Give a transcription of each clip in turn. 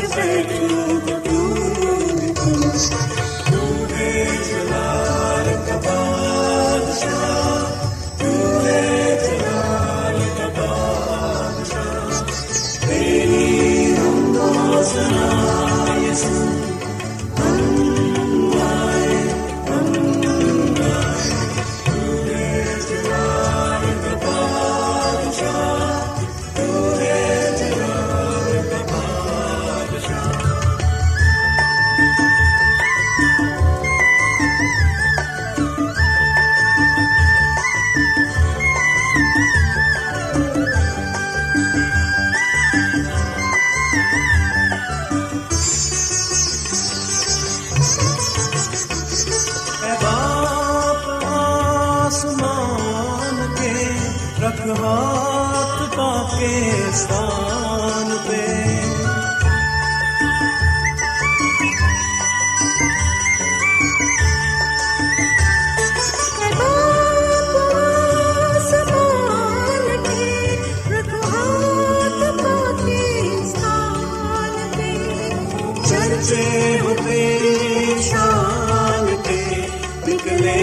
ہوں چرچے ہو شان کے نکلے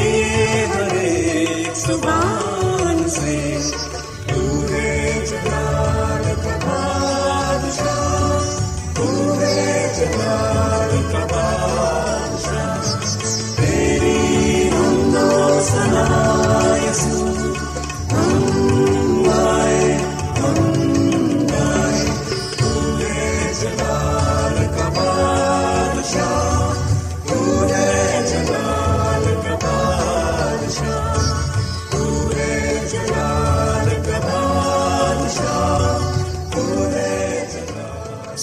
ہر ایک زبان سے۔ تو ہے کا بادشاہ کا بادشاہ۔ تیری ہم جلال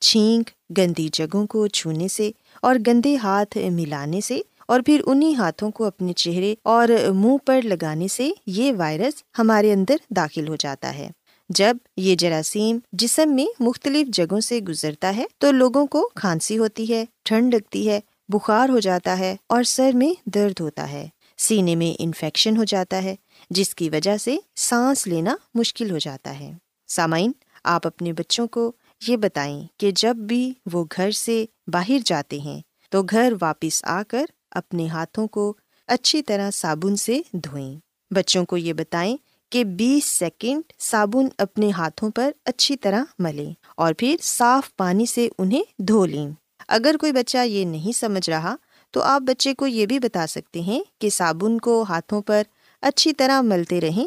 چھینک، گندی جگہوں کو چھونے سے اور گندے ہاتھ ملانے سے اور پھر انہیں ہاتھوں کو اپنے چہرے اور منہ پر لگانے سے یہ وائرس ہمارے اندر داخل ہو جاتا ہے۔ جب یہ جراثیم جسم میں مختلف جگہوں سے گزرتا ہے تو لوگوں کو کھانسی ہوتی ہے، ٹھنڈ لگتی ہے، بخار ہو جاتا ہے اور سر میں درد ہوتا ہے۔ سینے میں انفیکشن ہو جاتا ہے، جس کی وجہ سے سانس لینا مشکل ہو جاتا ہے۔ سامعین، آپ اپنے بچوں کو یہ بتائیں کہ جب بھی وہ گھر سے باہر جاتے ہیں تو گھر واپس آ کر اپنے ہاتھوں کو اچھی طرح صابن سے دھوئیں۔ بچوں کو یہ بتائیں کہ بیس سیکنڈ صابن اپنے ہاتھوں پر اچھی طرح ملیں اور پھر صاف پانی سے انہیں دھو لیں۔ اگر کوئی بچہ یہ نہیں سمجھ رہا تو آپ بچے کو یہ بھی بتا سکتے ہیں کہ صابن کو ہاتھوں پر اچھی طرح ملتے رہیں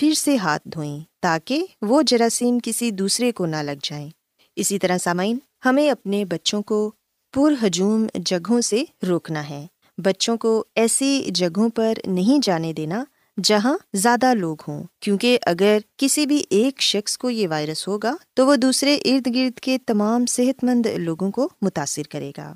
پھر سے ہاتھ دھوئیں تاکہ وہ جراثیم کسی دوسرے کو نہ لگ جائیں۔ اسی طرح سامعین، ہمیں اپنے بچوں کو پر ہجوم جگہوں سے روکنا ہے۔ بچوں کو ایسی جگہوں پر نہیں جانے دینا جہاں زیادہ لوگ ہوں، کیونکہ اگر کسی بھی ایک شخص کو یہ وائرس ہوگا تو وہ دوسرے ارد گرد کے تمام صحت مند لوگوں کو متاثر کرے گا۔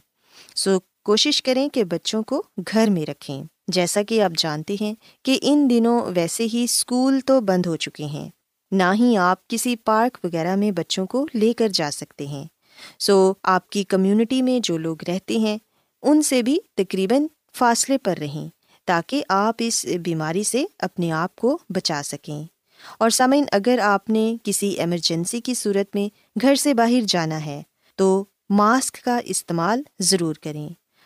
سو کوشش کریں کہ بچوں کو گھر میں رکھیں۔ جیسا کہ آپ جانتے ہیں کہ ان دنوں ویسے ہی اسکول تو بند ہو چکے ہیں۔ نہ ہی آپ کسی پارک وغیرہ میں بچوں کو لے کر جا سکتے ہیں۔ سو آپ کی کمیونٹی میں جو لوگ رہتے ہیں، ان سے بھی تقریباً فاصلے پر رہیں تاکہ آپ اس بیماری سے اپنے آپ کو بچا سکیں۔ اور سامعین، اگر آپ نے کسی ایمرجنسی کی صورت میں گھر سے باہر جانا ہے، تو ماسک کا استعمال ضرور کریں۔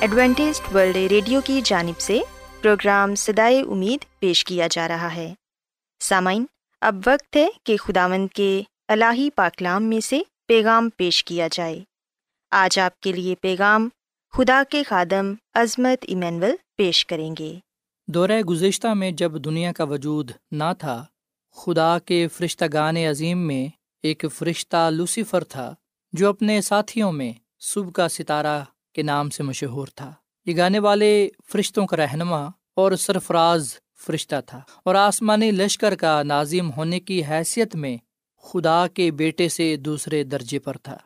Adventist world radio کی جانب سے پروگرام سدائے امید پیش کیا جا رہا ہے۔ سامعین، اب وقت ہے کہ خداوند کے الہی پاکلام میں سے پیغام پیش کیا جائے۔ آج آپ کے لیے پیغام خدا کے خادم عظمت ایمینول پیش کریں گے۔ دورہ گزشتہ میں جب دنیا کا وجود نہ تھا، خدا کے فرشتہ گان عظیم میں ایک فرشتہ لوسیفر تھا جو اپنے ساتھیوں میں صبح کا ستارہ کے نام سے مشہور تھا۔ یہ گانے والے فرشتوں کا رہنما اور سرفراز فرشتہ تھا۔ اور آسمانی لشکر کا نازم ہونے کی حیثیت میں خدا کے بیٹے سے دوسرے درجے پر تھا۔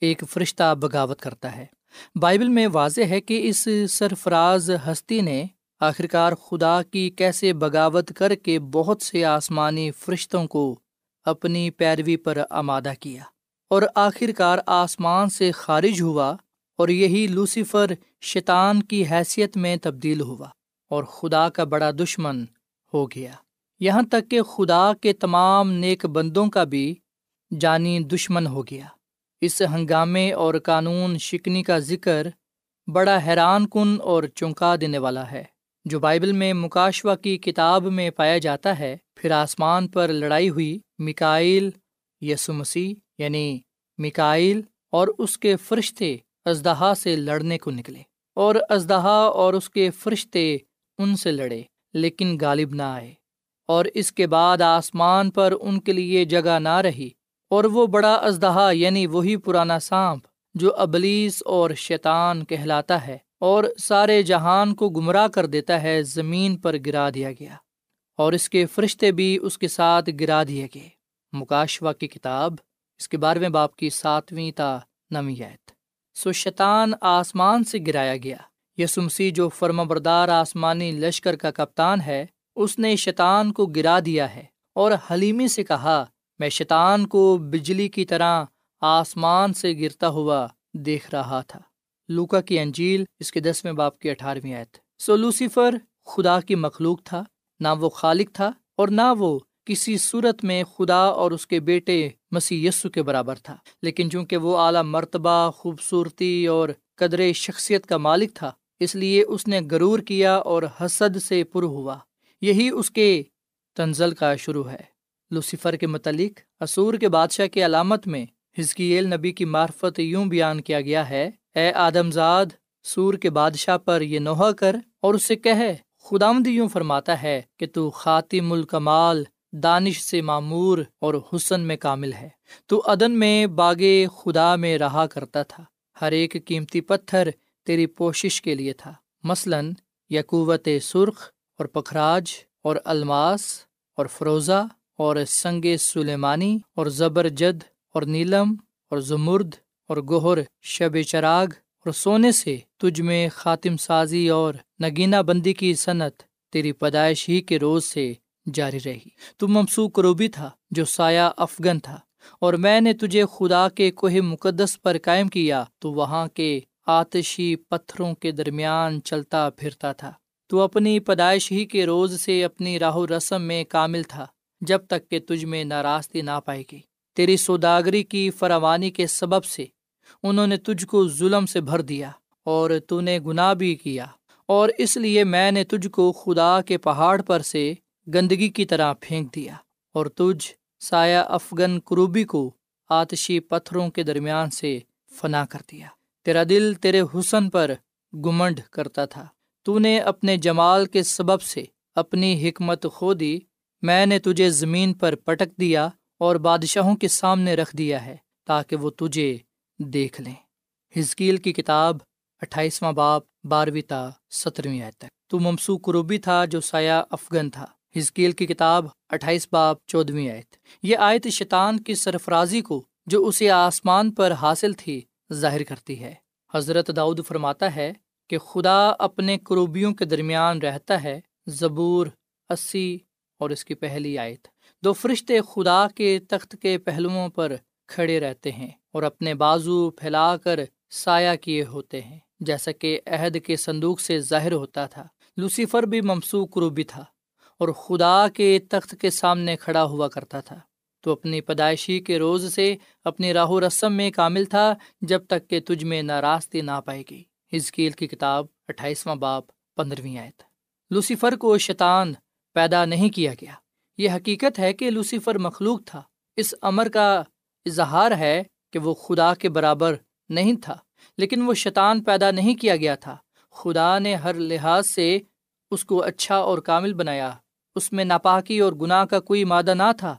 ایک فرشتہ بغاوت کرتا ہے۔ بائبل میں واضح ہے کہ اس سرفراز ہستی نے آخرکار خدا کی کیسے بغاوت کر کے بہت سے آسمانی فرشتوں کو اپنی پیروی پر آمادہ کیا۔ اور آخرکار آسمان سے خارج ہوا اور یہی لوسیفر شیطان کی حیثیت میں تبدیل ہوا اور خدا کا بڑا دشمن ہو گیا۔ یہاں تک کہ خدا کے تمام نیک بندوں کا بھی جانی دشمن ہو گیا۔ اس ہنگامے اور قانون شکنی کا ذکر بڑا حیران کن اور چونکا دینے والا ہے۔ جو بائبل میں مکاشوا کی کتاب میں پایا جاتا ہے، پھر آسمان پر لڑائی ہوئی مکائل یسو مسیح یعنی مکائل اور اس کے فرشتے ازدہا سے لڑنے کو نکلے اور ازدہا اور اس کے فرشتے ان سے لڑے، لیکن غالب نہ آئے اور اس کے بعد آسمان پر ان کے لیے جگہ نہ رہی اور وہ بڑا ازدہا یعنی وہی پرانا سانپ جو ابلیس اور شیطان کہلاتا ہے اور سارے جہان کو گمراہ کر دیتا ہے، زمین پر گرا دیا گیا اور اس کے فرشتے بھی اس کے ساتھ گرا دیے گئے۔ مکاشوا کی کتاب، اس کے بارہویں باپ کی ساتویں تا نمیت سو شیطان آسمان سے گرایا گیا۔ یسمسی جو فرما بردار آسمانی لشکر کا کپتان ہے، اس نے شیطان کو گرا دیا ہے اور حلیمی سے کہا، میں شیطان کو بجلی کی طرح آسمان سے گرتا ہوا دیکھ رہا تھا۔ لوکا کی انجیل، اس کے دسویں باپ کی اٹھارہویں آیت۔ سو لوسیفر خدا کی مخلوق تھا، نہ وہ خالق تھا اور نہ وہ کسی صورت میں خدا اور اس کے بیٹے مسیح یسو کے برابر تھا، لیکن چونکہ وہ اعلیٰ مرتبہ، خوبصورتی اور قدر شخصیت کا مالک تھا، اس لیے اس نے غرور کیا اور حسد سے پر ہوا۔ یہی اس کے تنزل کا شروع ہے۔ لوسیفر کے متعلق اسور کے بادشاہ کی علامت میں ہزکیل نبی کی معرفت یوں بیان کیا گیا ہے، اے آدم زاد سور کے بادشاہ پر یہ نوحہ کر اور اسے کہ خدامد یوں فرماتا ہے کہ تو خاطم الکمال دانش سے معمور اور حسن میں کامل ہے۔ تو عدن میں باغ خدا میں رہا کرتا تھا۔ ہر ایک قیمتی پتھر تیری پوشش کے لیے تھا۔ مثلاً یقوت سرخ اور پکھراج اور الماس اور فروزہ اور سنگ سلیمانی اور زبر جد اور نیلم اور زمرد اور گہر شب چراغ اور سونے سے تجھ میں خاتم سازی اور نگینہ بندی کی صنعت تیری پیدائش ہی کے روز سے جاری رہی۔ تو ممسو کروبی تھا جو سایہ افغن تھا، اور میں نے تجھے خدا کے کوہ مقدس پر قائم کیا تو وہاں کے آتشی پتھروں کے درمیان چلتا پھرتا تھا۔ تو اپنی پیدائش ہی کے روز سے اپنی راہ و رسم میں کامل تھا، جب تک کہ تجھ میں ناراستی نہ پائے گی تیری سوداگری کی فراوانی کے سبب سے انہوں نے تجھ کو ظلم سے بھر دیا اور تو نے گناہ بھی کیا۔ اور اس لیے میں نے تجھ کو خدا کے پہاڑ پر سے گندگی کی طرح پھینک دیا اور تجھ سایہ افغن کروبی کو آتشی پتھروں کے درمیان سے فنا کر دیا۔ تیرا دل تیرے حسن پر گمنڈ کرتا تھا۔ تو نے اپنے جمال کے سبب سے اپنی حکمت کھو دی۔ میں نے تجھے زمین پر پٹک دیا اور بادشاہوں کے سامنے رکھ دیا ہے تاکہ وہ تجھے دیکھ لیں۔ ہزکیل کی کتاب اٹھائیسواں باپ بارہویں تا، سترویں آئے تک۔ تو ممسو کروبی تھا جو سایہ افغن تھا۔ ہزکیل کی کتاب اٹھائیس باب چودویں آیت۔ یہ آیت شیطان کی سرفرازی کو جو اسے آسمان پر حاصل تھی ظاہر کرتی ہے۔ حضرت داؤد فرماتا ہے کہ خدا اپنے کروبیوں کے درمیان رہتا ہے، زبور، اسی اور اس کی پہلی آیت۔ دو فرشتے خدا کے تخت کے پہلوؤں پر کھڑے رہتے ہیں اور اپنے بازو پھیلا کر سایہ کیے ہوتے ہیں، جیسا کہ عہد کے صندوق سے ظاہر ہوتا تھا۔ لوسیفر بھی ممسو کروبی تھا۔ اور خدا کے تخت کے سامنے کھڑا ہوا کرتا تھا۔ تو اپنی پیدائشی کے روز سے اپنی راہ و رسم میں کامل تھا جب تک کہ تجھ میں ناراستی نہ پائے گی۔ ہزکیل کی کتاب اٹھائیسواں باپ پندرہویں آیت۔ لوسیفر کو شیطان پیدا نہیں کیا گیا۔ یہ حقیقت ہے کہ لوسیفر مخلوق تھا۔ اس امر کا اظہار ہے کہ وہ خدا کے برابر نہیں تھا، لیکن وہ شیطان پیدا نہیں کیا گیا تھا۔ خدا نے ہر لحاظ سے اس کو اچھا اور کامل بنایا۔ اس میں ناپاکی اور گناہ کا کوئی مادہ نہ تھا،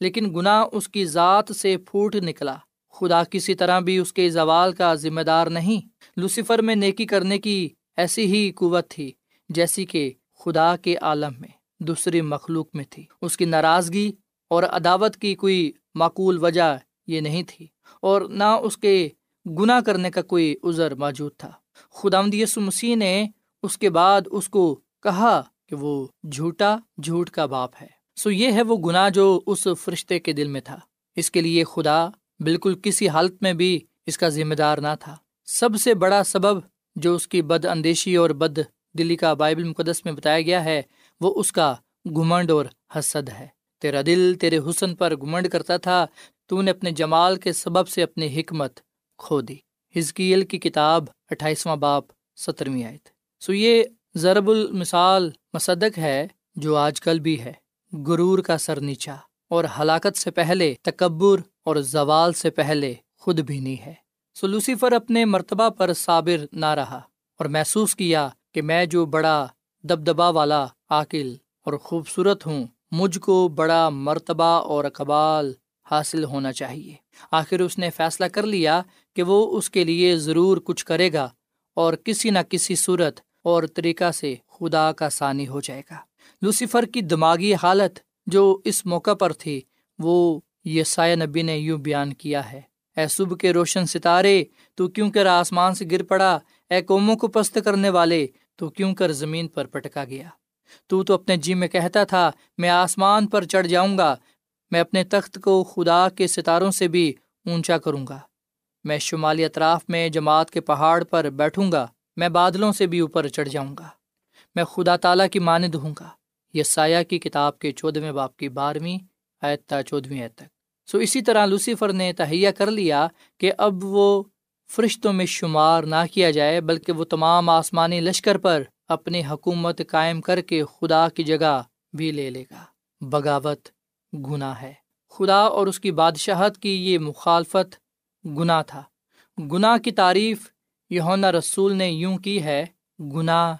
لیکن گناہ اس کی ذات سے پھوٹ نکلا۔ خدا کسی طرح بھی اس کے زوال کا ذمہ دار نہیں۔ لوسیفر میں نیکی کرنے کی ایسی ہی قوت تھی جیسی کہ خدا کے عالم میں دوسری مخلوق میں تھی۔ اس کی ناراضگی اور عداوت کی کوئی معقول وجہ یہ نہیں تھی اور نہ اس کے گناہ کرنے کا کوئی عذر موجود تھا۔ خدا یسو مسیح نے اس کے بعد اس کو کہا کہ وہ جھوٹا جھوٹ کا باپ ہے۔ سو یہ ہے وہ گناہ جو اس فرشتے کے دل میں تھا۔ اس کے لیے خدا بالکل کسی حالت میں بھی اس کا ذمہ دار نہ تھا۔ سب سے بڑا سبب جو اس کی بد اندیشی اور بد دلی کا بائبل مقدس میں بتایا گیا ہے، وہ اس کا گمنڈ اور حسد ہے۔ تیرا دل تیرے حسن پر گمنڈ کرتا تھا، تو نے اپنے جمال کے سبب سے اپنی حکمت کھو دی۔ ہزکیل کی کتاب اٹھائیسواں باپ، سترویں آئے سو یہ ضرب المثال مصدق ہے جو آج کل بھی ہے، غرور کا سر نیچا، اور ہلاکت سے پہلے، تکبر اور زوال سے پہلے خود بھی نہیں ہے۔ سو لوسیفر اپنے مرتبہ پر صابر نہ رہا اور محسوس کیا کہ میں جو بڑا دبدبا والا، عاقل اور خوبصورت ہوں، مجھ کو بڑا مرتبہ اور اقبال حاصل ہونا چاہیے۔ آخر اس نے فیصلہ کر لیا کہ وہ اس کے لیے ضرور کچھ کرے گا اور کسی نہ کسی صورت اور طریقہ سے خدا کا ثانی ہو جائے گا۔ لوسیفر کی دماغی حالت جو اس موقع پر تھی، وہ یہ سایہ نبی نے یوں بیان کیا ہے، اے صبح کے روشن ستارے، تو کیوں کر آسمان سے گر پڑا؟ اے قوموں کو پست کرنے والے، تو کیوں کر زمین پر پٹکا گیا؟ تو تو اپنے جی میں کہتا تھا، میں آسمان پر چڑھ جاؤں گا، میں اپنے تخت کو خدا کے ستاروں سے بھی اونچا کروں گا۔ میں شمالی اطراف میں جماعت کے پہاڑ پر بیٹھوں گا، میں بادلوں سے بھی اوپر چڑھ جاؤں گا۔ میں خدا تعالیٰ کی مانند ہوں گا۔ یہ سایہ کی کتاب کے چودھویں باپ کی بارہویں آیت چودھویں تک۔ سو اسی طرح لوسیفر نے تہیا کر لیا کہ اب وہ فرشتوں میں شمار نہ کیا جائے، بلکہ وہ تمام آسمانی لشکر پر اپنی حکومت قائم کر کے خدا کی جگہ بھی لے لے گا۔ بغاوت گناہ ہے۔ خدا اور اس کی بادشاہت کی یہ مخالفت گناہ تھا۔ گناہ کی تعریف یونا رسول نے یوں کی ہے، گناہ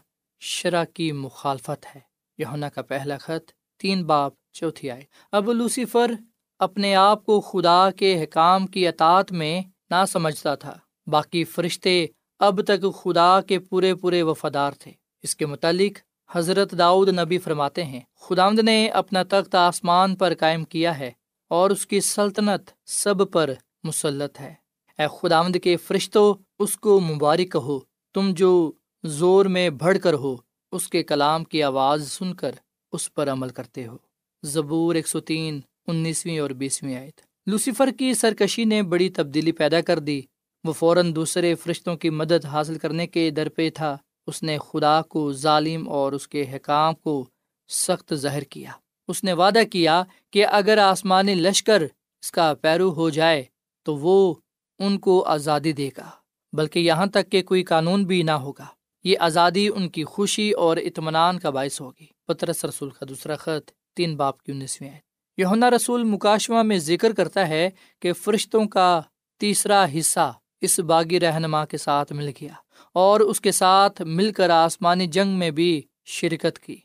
شرح کی مخالفت ہے۔ یونا کا پہلا خط تین باپ چوتھی آئے اب لوسیفر اپنے آپ کو خدا کے حکام کی اطاعت میں نہ سمجھتا تھا۔ باقی فرشتے اب تک خدا کے پورے پورے وفادار تھے۔ اس کے متعلق حضرت داؤد نبی فرماتے ہیں، خداوند نے اپنا تخت آسمان پر قائم کیا ہے اور اس کی سلطنت سب پر مسلط ہے۔ اے خداوند کے فرشتوں اس کو مبارک کہو۔ تم جو زور میں بڑھ کر ہو، اس کے کلام کی آواز سن کر اس پر عمل کرتے ہو۔ زبور ایک سو تین، انیسویں اور بیسویں آیت۔ لوسیفر کی سرکشی نے بڑی تبدیلی پیدا کر دی۔ وہ فوراً دوسرے فرشتوں کی مدد حاصل کرنے کے در پہ تھا۔ اس نے خدا کو ظالم اور اس کے حکام کو سخت ظاہر کیا۔ اس نے وعدہ کیا کہ اگر آسمانی لشکر اس کا پیرو ہو جائے، تو وہ ان کو آزادی دے گا، بلکہ یہاں تک کہ کوئی قانون بھی نہ ہوگا۔ یہ آزادی ان کی خوشی اور اطمینان کا باعث ہوگی۔ پترس رسول کا دوسرا خط، تین باپ کی انیسویں یونا رسول مکاشمہ میں ذکر کرتا ہے کہ فرشتوں کا تیسرا حصہ اس باغی رہنما کے ساتھ مل گیا اور اس کے ساتھ مل کر آسمانی جنگ میں بھی شرکت کی۔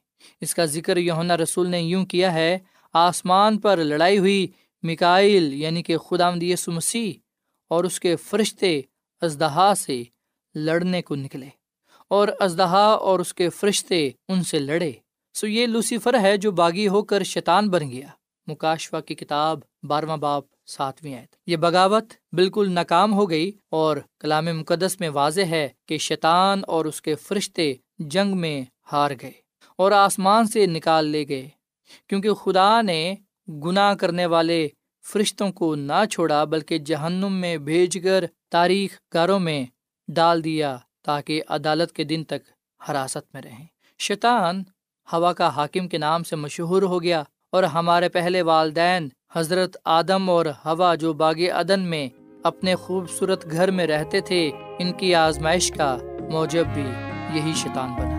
اس کا ذکر یونا رسول نے یوں کیا ہے، آسمان پر لڑائی ہوئی مکائل یعنی کہ خدا مدیس مسیح اور اس کے فرشتے ازدہا سے لڑنے کو نکلے۔ اور ازدہا اور اس کے فرشتے ان سے لڑے۔ سو یہ لوسیفر ہے جو باغی ہو کر شیطان بن گیا۔ مکاشفہ کی کتاب بارہواں باپ، ساتویں آیت۔ یہ بغاوت بالکل ناکام ہو گئی اور کلام مقدس میں واضح ہے کہ شیطان اور اس کے فرشتے جنگ میں ہار گئے اور آسمان سے نکال لے گئے۔ کیونکہ خدا نے گناہ کرنے والے فرشتوں کو نہ چھوڑا، بلکہ جہنم میں بھیج کر تاریخ گاروں میں ڈال دیا۔ تاکہ عدالت کے دن تک حراست میں رہیں۔ شیطان ہوا کا حاکم کے نام سے مشہور ہو گیا اور ہمارے پہلے والدین حضرت آدم اور ہوا جو باغ عدن میں اپنے خوبصورت گھر میں رہتے تھے، ان کی آزمائش کا موجب بھی یہی شیطان بنا۔